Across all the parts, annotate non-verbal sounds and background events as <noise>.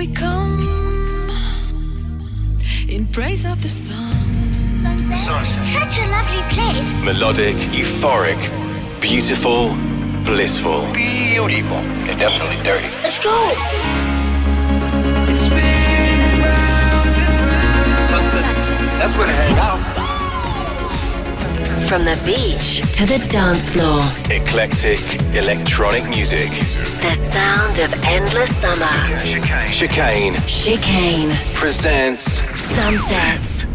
we come in praise of the sun. Such a lovely place. Melodic, euphoric, beautiful, blissful. Beautiful. It's definitely dirty. Let's go. That's where to hang out. From the beach to the dance floor, Eclectic, electronic music. the sound of endless summer. Chicane Chicane. Chicane. presents Sunsets.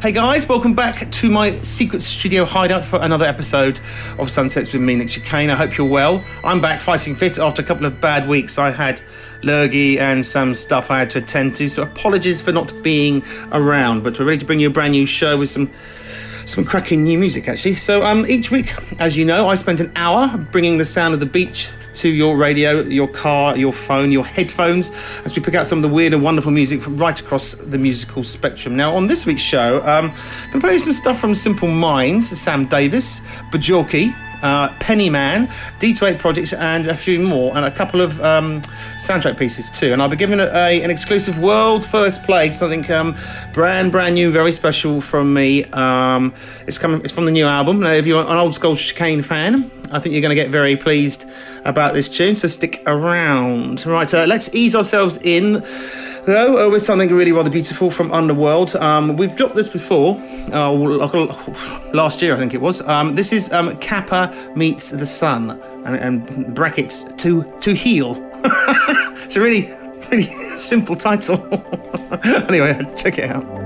Hey guys, welcome back to my secret studio hideout for another episode of Sunsets with me, Nick Chicane. I hope you're well. I'm back fighting fit after a couple of bad weeks. I had lurgy and some stuff I had to attend to, so apologies for not being around. But we're ready to bring you a brand new show with some some cracking new music actually. So um, each week, as you know, I spent an hour bringing the sound of the beach to your radio, your car, your phone, your headphones, as we pick out some of the weird and wonderful music from right across the musical spectrum. Now, on this week's show, um, I'm going to play some stuff from Simple Minds, Sam Davis, Bajorki, uh, Pennyman, D28 Projects, and a few more, and a couple of um, soundtrack pieces too. And I'll be giving a, a- an exclusive world first play, something um, brand brand new, very special from me. Um, it's coming. It's from the new album. Now, if you're an old school chicane fan, I think you're going to get very pleased about this tune. So stick around. Right, uh, let's ease ourselves in. Though uh, with something really rather beautiful from Underworld. Um, we've dropped this before, uh, last year I think it was. Um, this is um, Kappa meets the Sun, and, and brackets to to heal. <laughs> it's a really really <laughs> simple title. <laughs> anyway, check it out.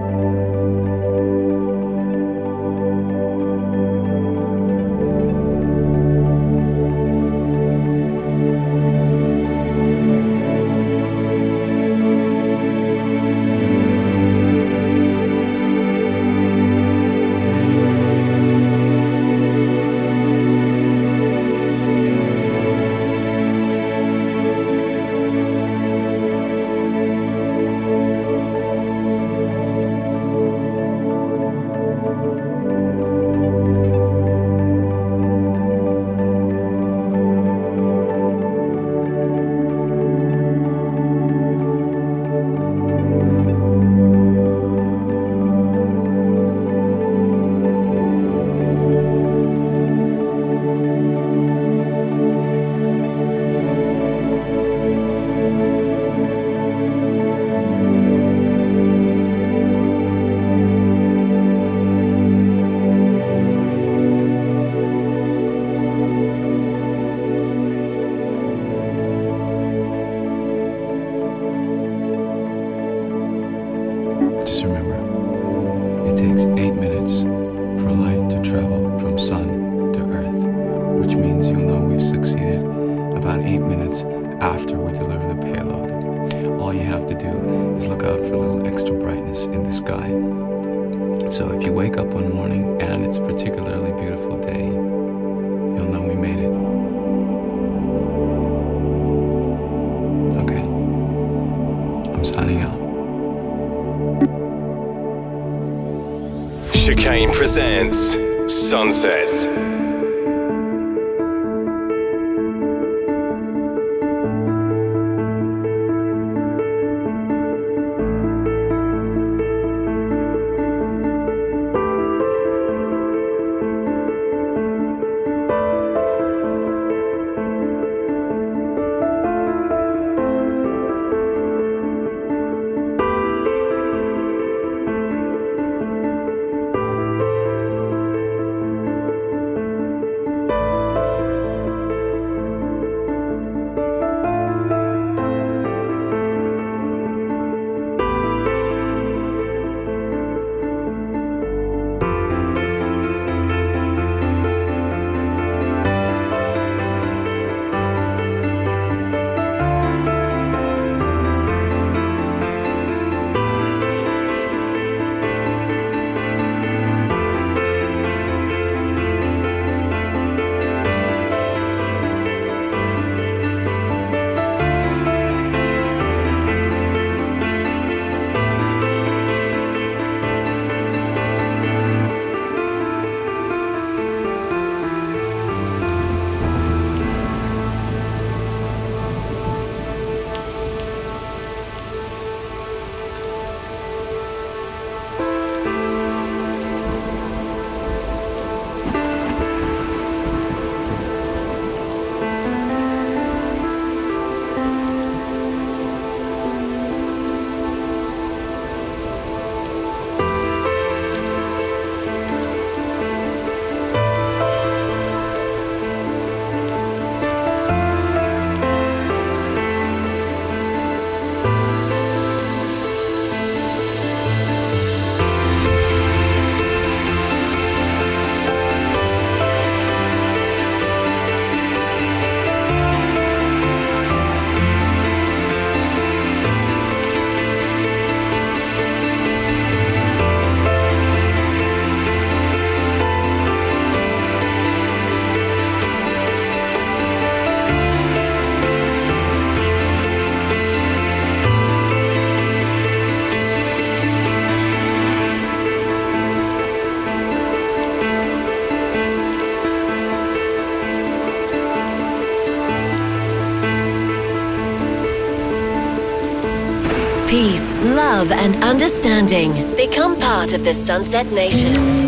Love, and understanding. Become part of the Sunset Nation.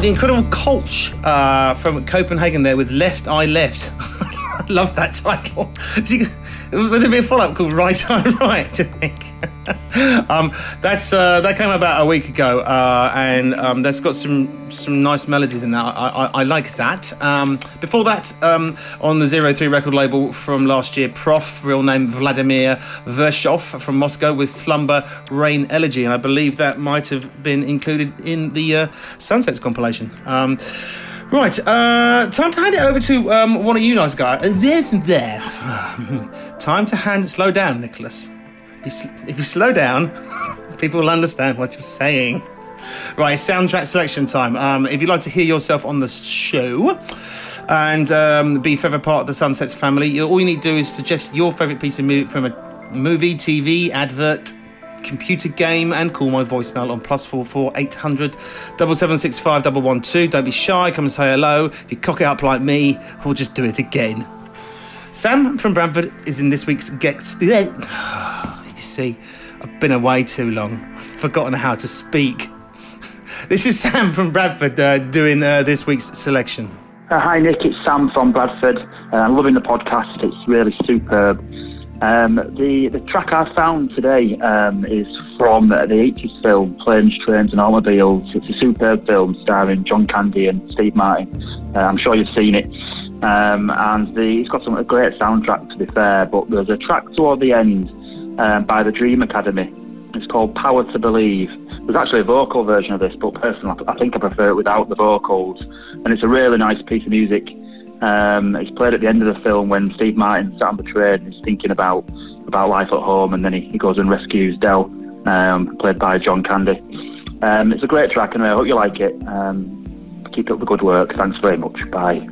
The incredible Kölsch uh, from Copenhagen there with Left Eye Left. I <laughs> love that title. <laughs> Would there be a follow up called Right Eye Right? <laughs> <laughs> Um, that's uh, that came about a week ago, uh, and um, that's got some some nice melodies in that. I, I, I like that. Um, before that, um, on the Zero Three record label from last year, Prof, real name Vladimir Vershov from Moscow with Slumber Rain Elegy, and I believe that might have been included in the uh, Sunsets compilation. Um, right, uh, time to hand it over to um, one of you nice guys. Uh, there's there. <sighs> time to hand slow down, Nicholas. If you, if you slow down, <laughs> people will understand what you're saying. Right, soundtrack selection time. Um, if you'd like to hear yourself on the show and um, be favourite part of the Sunsets family, you- all you need to do is suggest your favourite piece of music from a movie, TV, advert, computer game, and call my voicemail on plus four four eight hundred double seven six five double one two. Don't be shy. Come and say hello. If you cock it up like me, we'll just do it again. Sam from Bradford is in this week's guest. <sighs> <sighs> <sighs> You see, I've been away too long. I've forgotten how to speak. <laughs> This is Sam from Bradford uh, doing uh, this week's selection. Uh, hi Nick, it's Sam from Bradford. Uh, I'm loving the podcast. It's really superb. Um, the the track I found today um, is from the 80s film Planes, Trains and Automobiles. It's a superb film starring John Candy and Steve Martin. Uh, I'm sure you've seen it. Um, and the, it's got some a great soundtrack to be fair, but there's a track toward the end um, by the Dream Academy. It's called Power to Believe. There's actually a vocal version of this, but personally, I think I prefer it without the vocals. And it's a really nice piece of music. Um, it's played at the end of the film when Steve Martin sat on the train and is thinking about about life at home, and then he, he goes and rescues Dell, um, played by John Candy. Um, it's a great track, and I hope you like it. Um, keep up the good work. Thanks very much. Bye.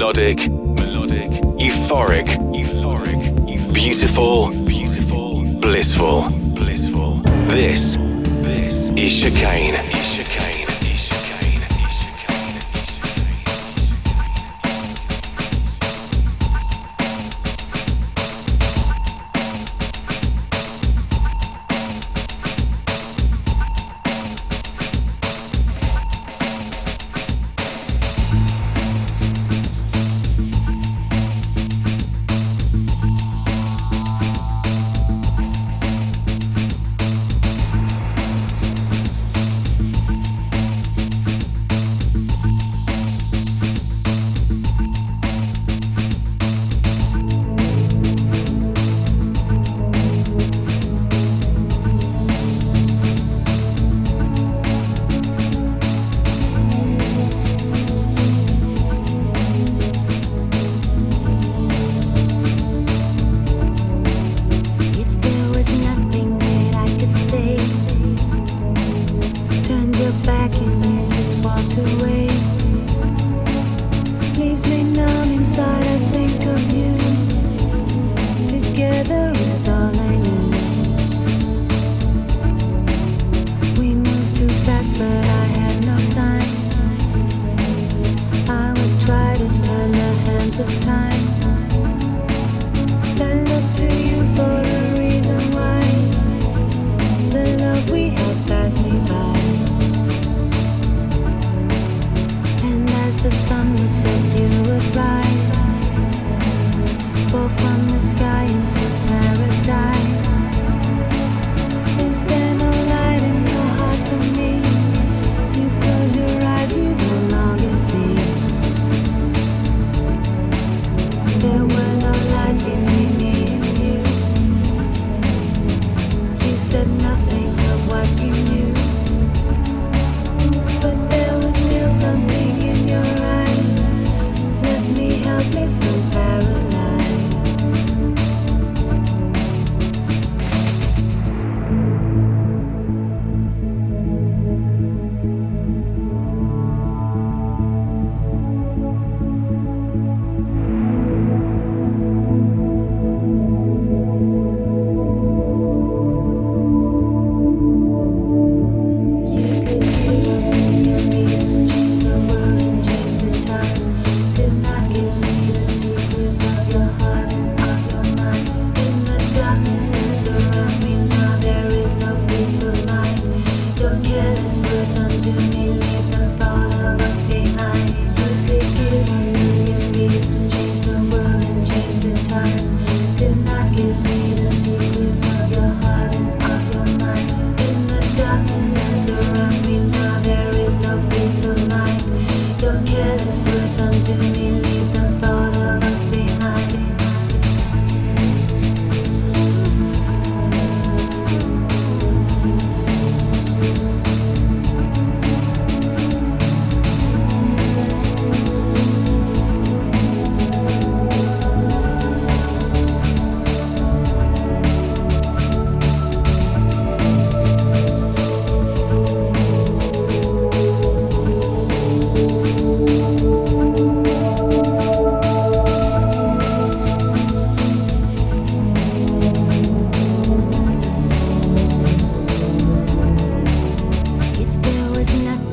melodic, melodic, euphoric, euphoric, euphoric beautiful, beautiful, blissful, blissful. This, this is chicane. Is chicane.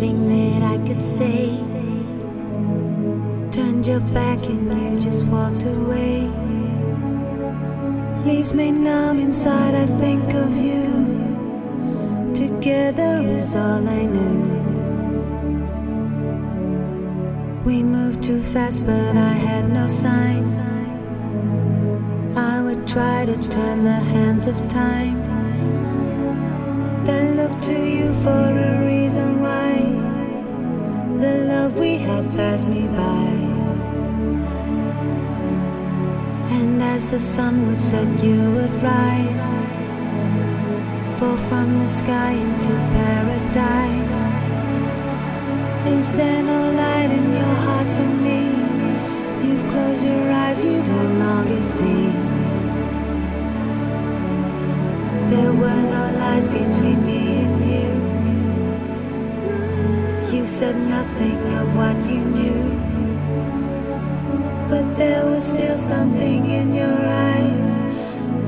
nothing that I could say. Turned your back and you just walked away. Leaves me numb inside, I think of you. Together is all I knew. We moved too fast, but I had no sign. I would try to turn the hands of time. Then look to you for pass me by. And as the sun would set, you would rise. Fall from the sky into paradise. Is there no light in your heart for me? You've closed your eyes, you no longer see. There were no lies between me said nothing of what you knew. But there was still something in your eyes,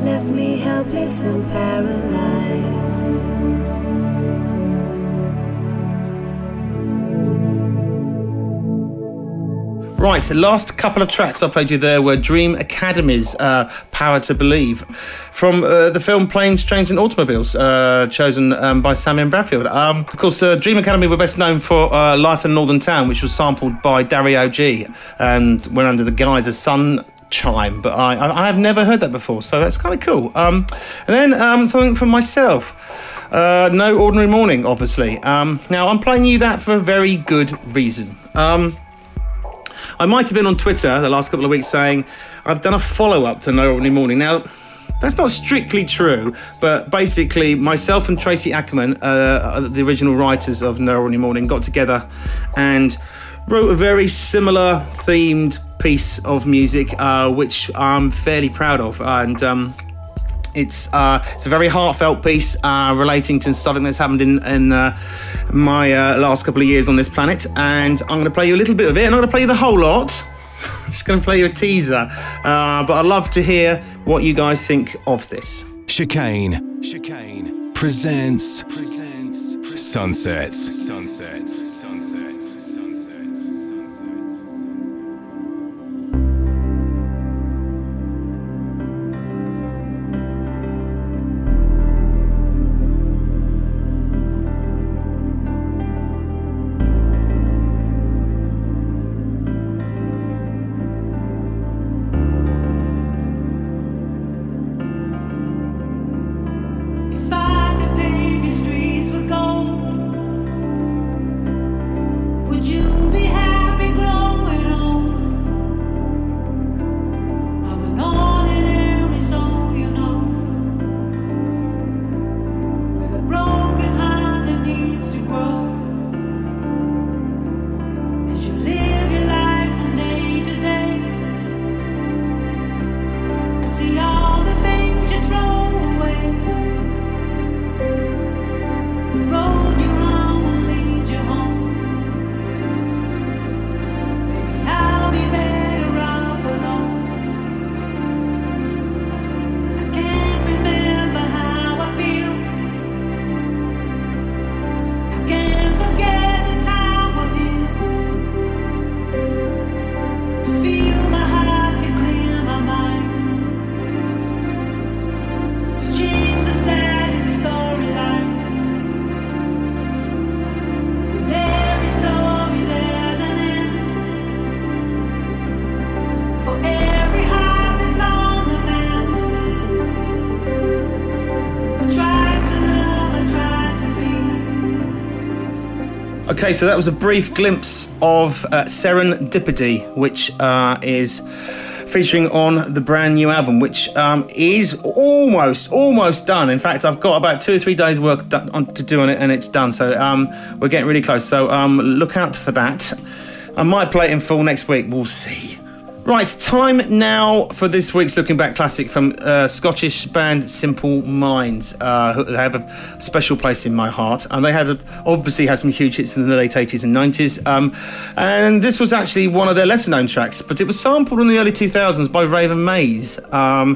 left me helpless and paralyzed. Right, the last couple of tracks I played you there were Dream Academy's uh, Power to Believe from uh, the film Planes, Trains and Automobiles, uh, chosen um, by Samuel Bradfield. Um, of course, uh, Dream Academy were best known for uh, Life in Northern Town, which was sampled by Dario G and went under the guise of Sun Chime, but I, I, I have never heard that before, so that's kind of cool. Um, and then um, something from myself. Uh, no Ordinary Morning, obviously. Um, now, I'm playing you that for a very good reason. Um, I might have been on Twitter the last couple of weeks saying I've done a follow up to No Ordinary Morning. Now, that's not strictly true, but basically, myself and Tracy Ackerman, uh, the original writers of No Ordinary Morning, got together and wrote a very similar themed piece of music, uh, which I'm fairly proud of. And um, it's uh, it's a very heartfelt piece uh, relating to something that's happened in in uh, my uh, last couple of years on this planet, and I'm going to play you a little bit of it. I'm not going to play you the whole lot. I'm <laughs> just going to play you a teaser, uh, but I'd love to hear what you guys think of this. Chicane. Chicane presents presents sunsets. Sunsets. Sunsets. Okay, so that was a brief glimpse of uh, Serendipity, which uh, is featuring on the brand new album, which um, is almost, almost done. In fact, I've got about two or three days' work on, to do on it, and it's done. So um, we're getting really close. So um, look out for that. I might play it in full next week. We'll see. Right, time now for this week's Looking Back classic from uh, Scottish band Simple Minds. Uh, they have a special place in my heart, and they had a, obviously had some huge hits in the late 80s and 90s. Um, and this was actually one of their lesser known tracks, but it was sampled in the early 2000s by Raven Maize, um,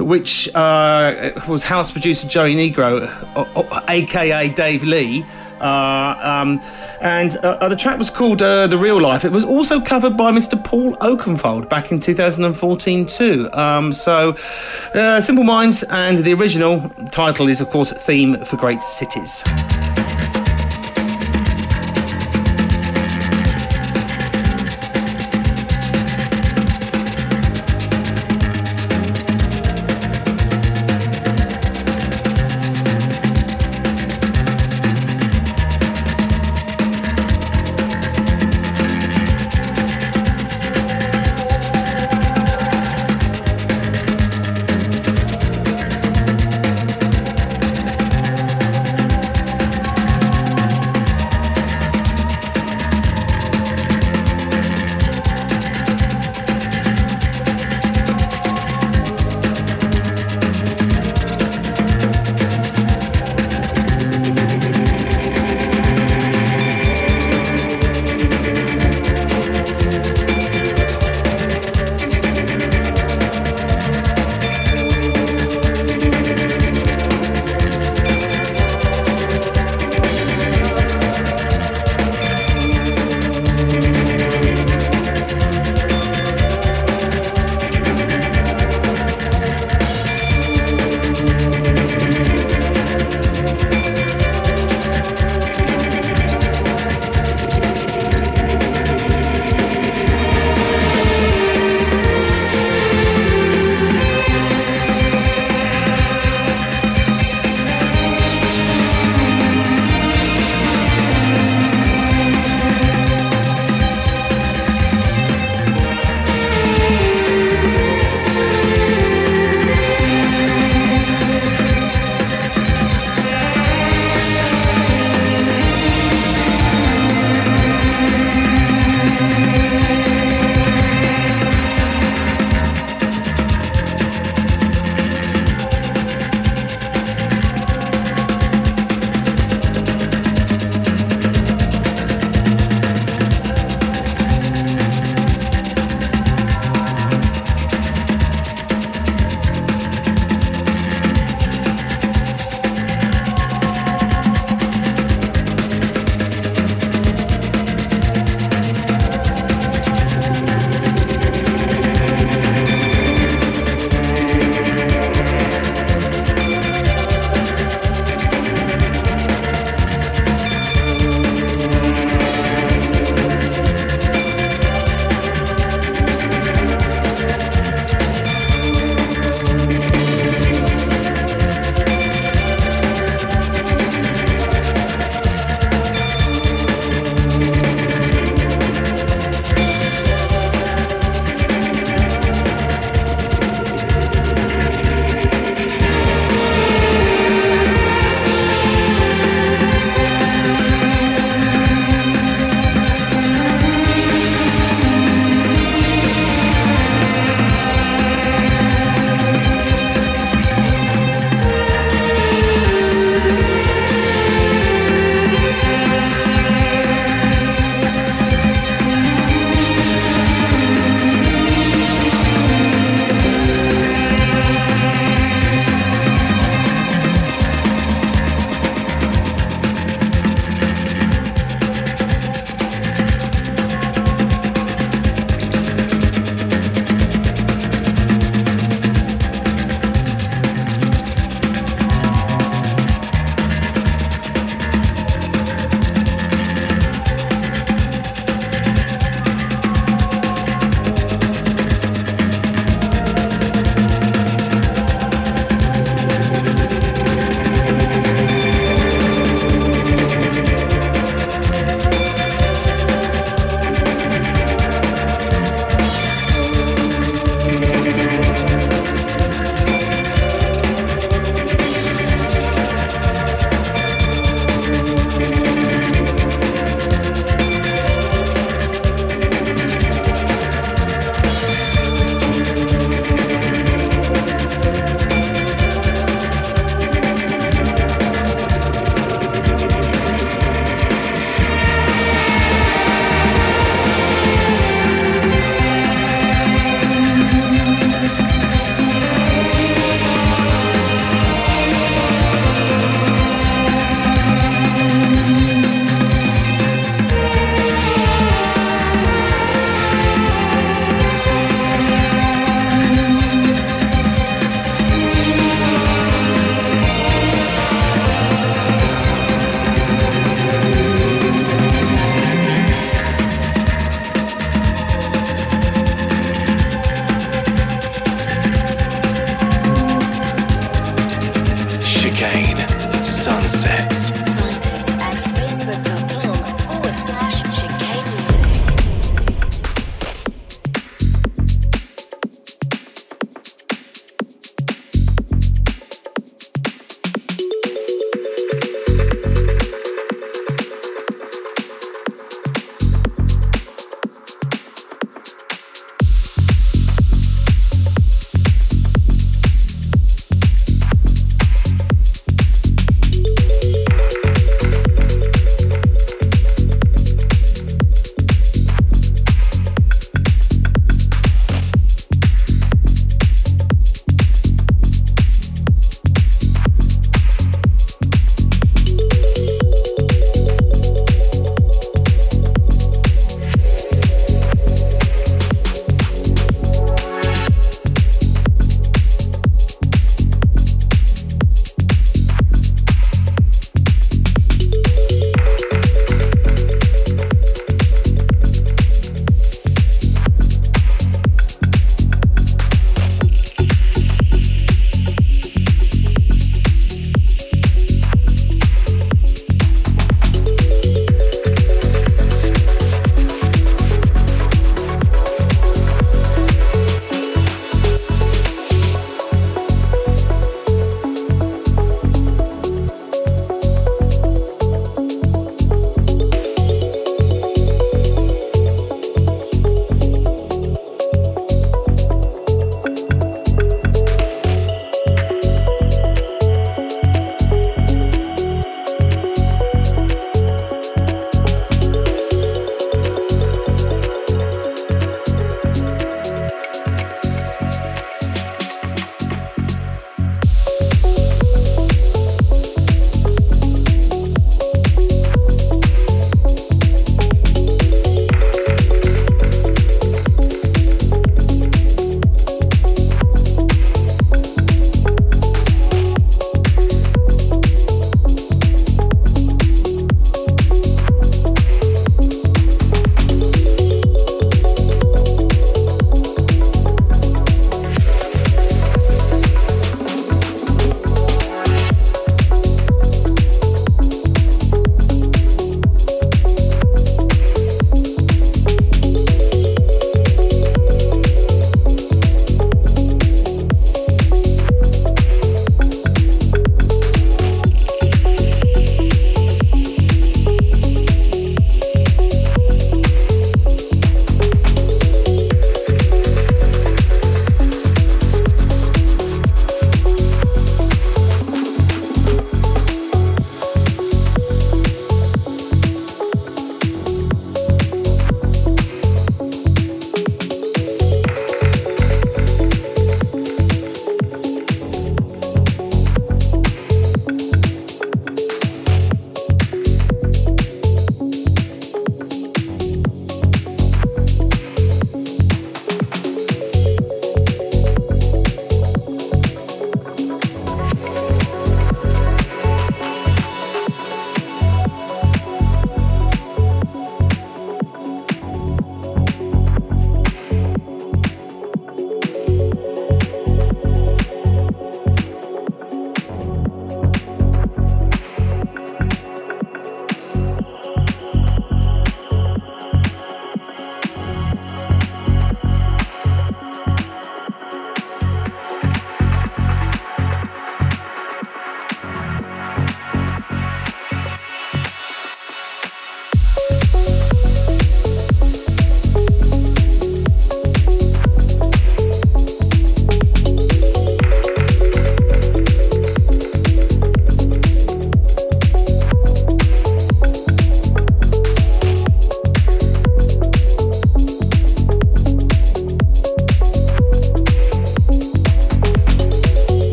which uh, was house producer Joey Negro, o- o- aka Dave Lee. Uh, um, and uh, uh, the track was called The Real Life. It was also covered by Mr. Paul Oakenfold back in 2014 too. Um, so, Simple Minds, and the original title is, of course, Theme for Great Cities.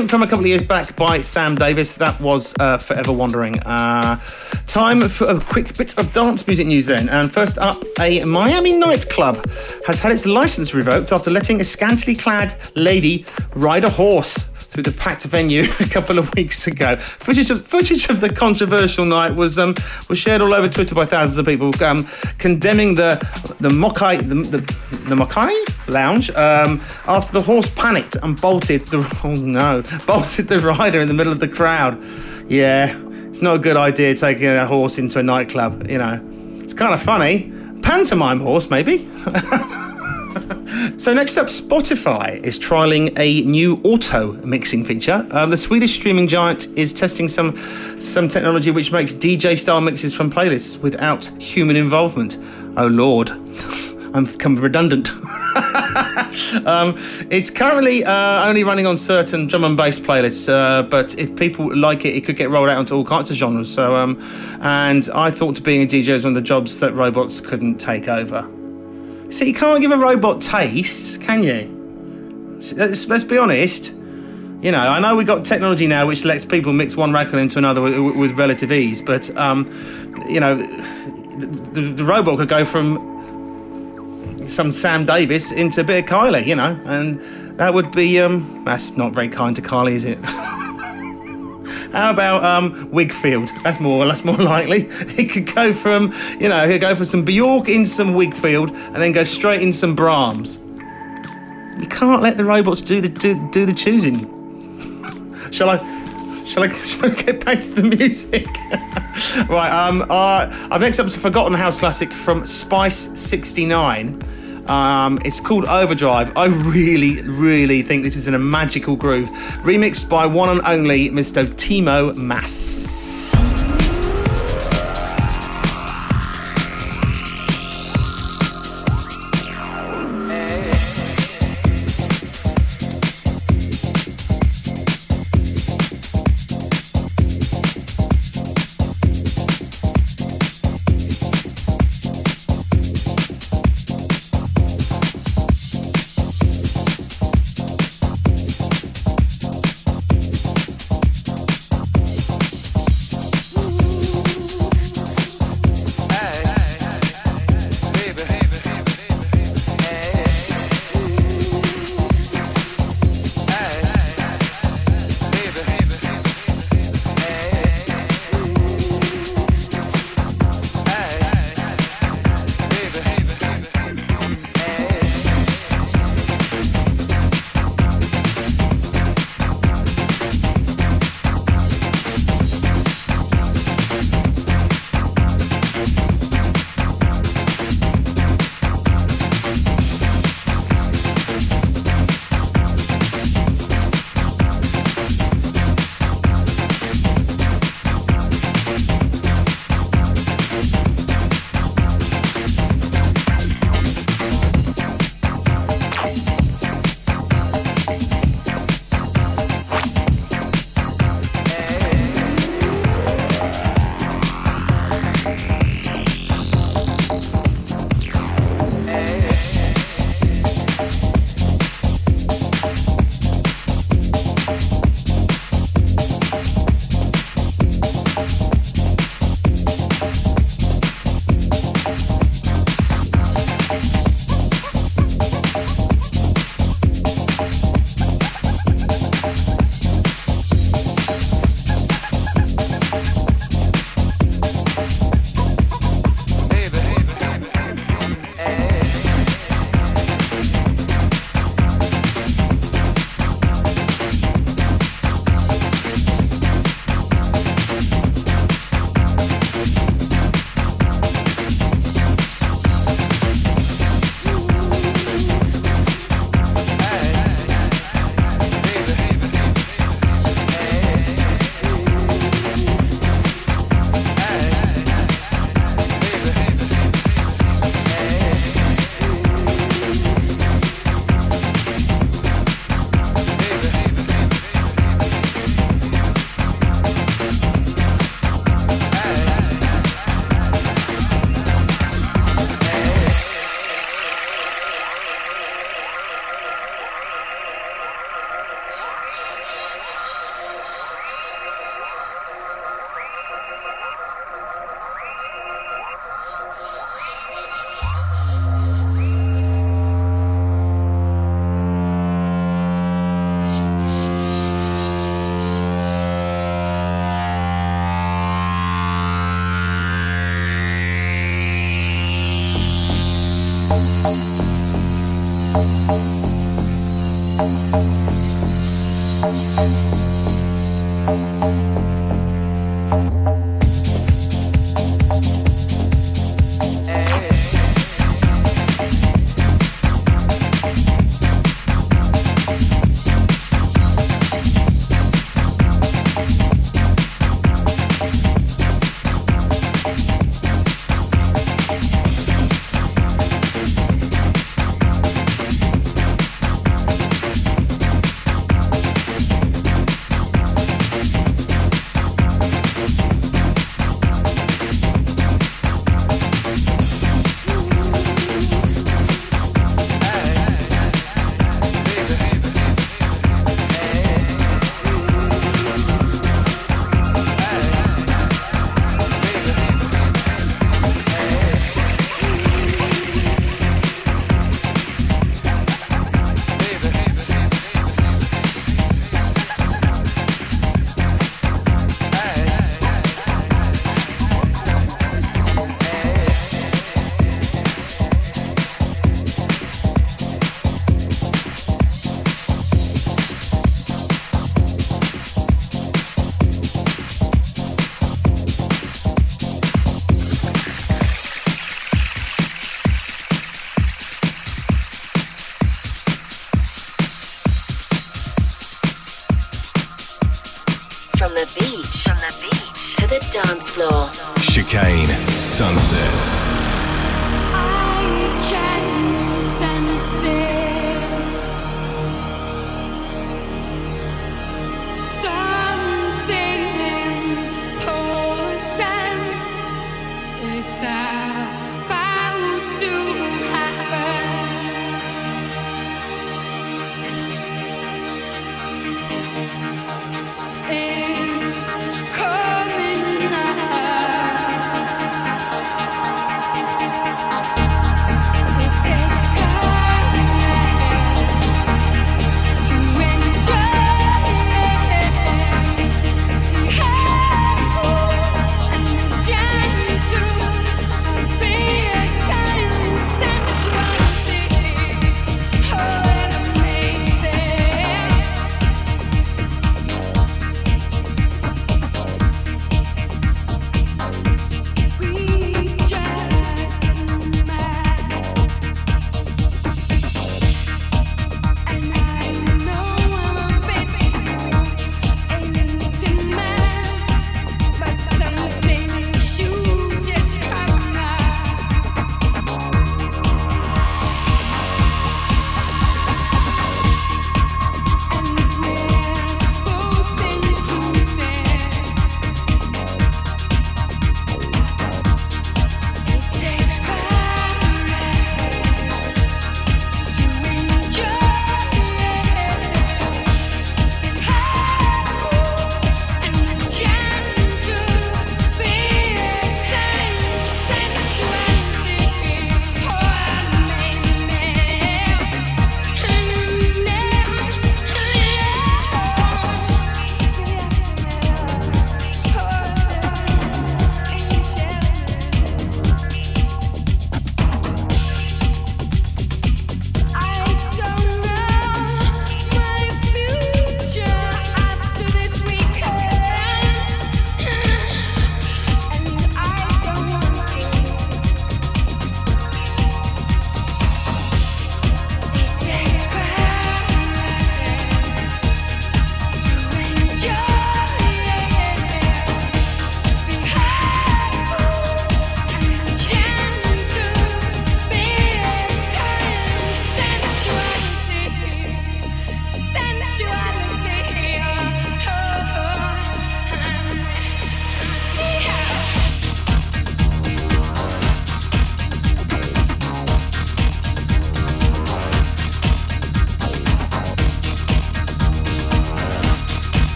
Something from a couple of years back by Sam Davis. That was uh, Forever Wandering. Uh, time for a quick bit of dance music news then. And first up, a Miami nightclub has had its license revoked after letting a scantily clad lady ride a horse through the packed venue <laughs> a couple of weeks ago. Footage of, footage of the controversial night was um, was shared all over Twitter by thousands of people, um, condemning the the Mokai the, the, the Mokai lounge um, after the horse panicked and bolted the <laughs> oh no bolted the rider in the middle of the crowd. Yeah, it's not a good idea taking a horse into a nightclub. You know, it's kind of funny. Pantomime horse, maybe. <laughs> <laughs> So next up, Spotify is trialing a new auto mixing feature. Um, the Swedish streaming giant is testing some some technology which makes DJ style mixes from playlists without human involvement. Oh lord, <laughs> I'm become redundant. <laughs> um, it's currently uh, only running on certain drum and bass playlists, uh, but if people like it, it could get rolled out into all kinds of genres. So, um, and I thought being a DJ is one of the jobs that robots couldn't take over. See, you can't give a robot taste, can you? Let's, let's be honest. You know, I know we've got technology now which lets people mix one record into another with, with relative ease, but, um, you know, the, the, robot could go from some Sam Davis into a bit of Kylie, you know, and that would be, um, that's not very kind to Kylie, is it? <laughs> How about um, Wigfield? That's more that's more <laughs> likely. It could go from you know, could go for some Bjork into some Wigfield and then go straight in some Brahms. You can't let the robots do the do, do the choosing. <laughs> shall I? Shall I, <laughs> shall I get back to the music? right, um, uh, I've next up is a Forgotten House classic from Spice 69. Um, it's called Overdrive. I really, really think this is in a magical groove. Remixed by one and only Mr. Timo Maas.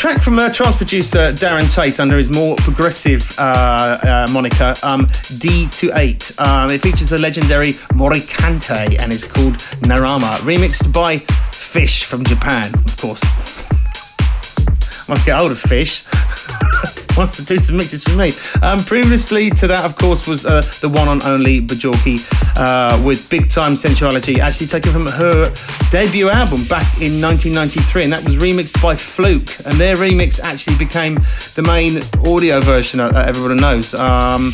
From uh, trance producer Darren Tate under his more progressive uh, uh, moniker, um, DT8. Um, it features the legendary Mory Kanté and is called Narama, remixed by Fish from Japan, of course. Must get hold of Fish. <laughs> wants to do some mixes for me. Um, previously to that, of course, was uh, the one on only Bjork uh, with Big Time Sensuality, actually taken from her debut album back in 1993, and that was remixed by Fluke. And their remix actually became the main audio version that everyone knows. Um,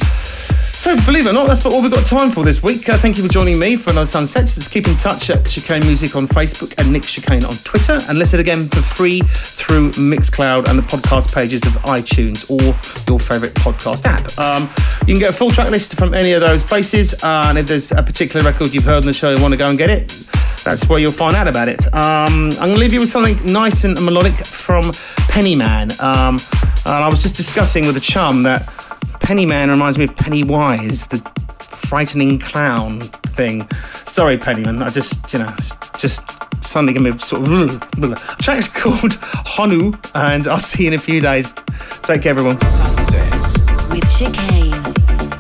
so, believe it or not, that's about all we've got time for this week. Uh, thank you for joining me for another Sunsets. Let's keep in touch at Chicane Music on Facebook and Nick Chicane on Twitter, and listen again for free through Mixcloud and the podcast pages of iTunes or your favourite podcast app. Um, you can get a full track list from any of those places, uh, and if there's a particular record you've heard on the show and want to go and get it, that's where you'll find out about it. Um, I'm going to leave you with something nice and melodic from Pennyman. Um, and I was just discussing with a chum that Pennyman reminds me of Pennywise, the frightening clown thing. Sorry, Pennyman. I just, you know, just suddenly gonna be sort of. The <laughs> track's called Honu, and I'll see you in a few days. Take care, everyone. Sunsets. With Chicane.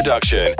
Production.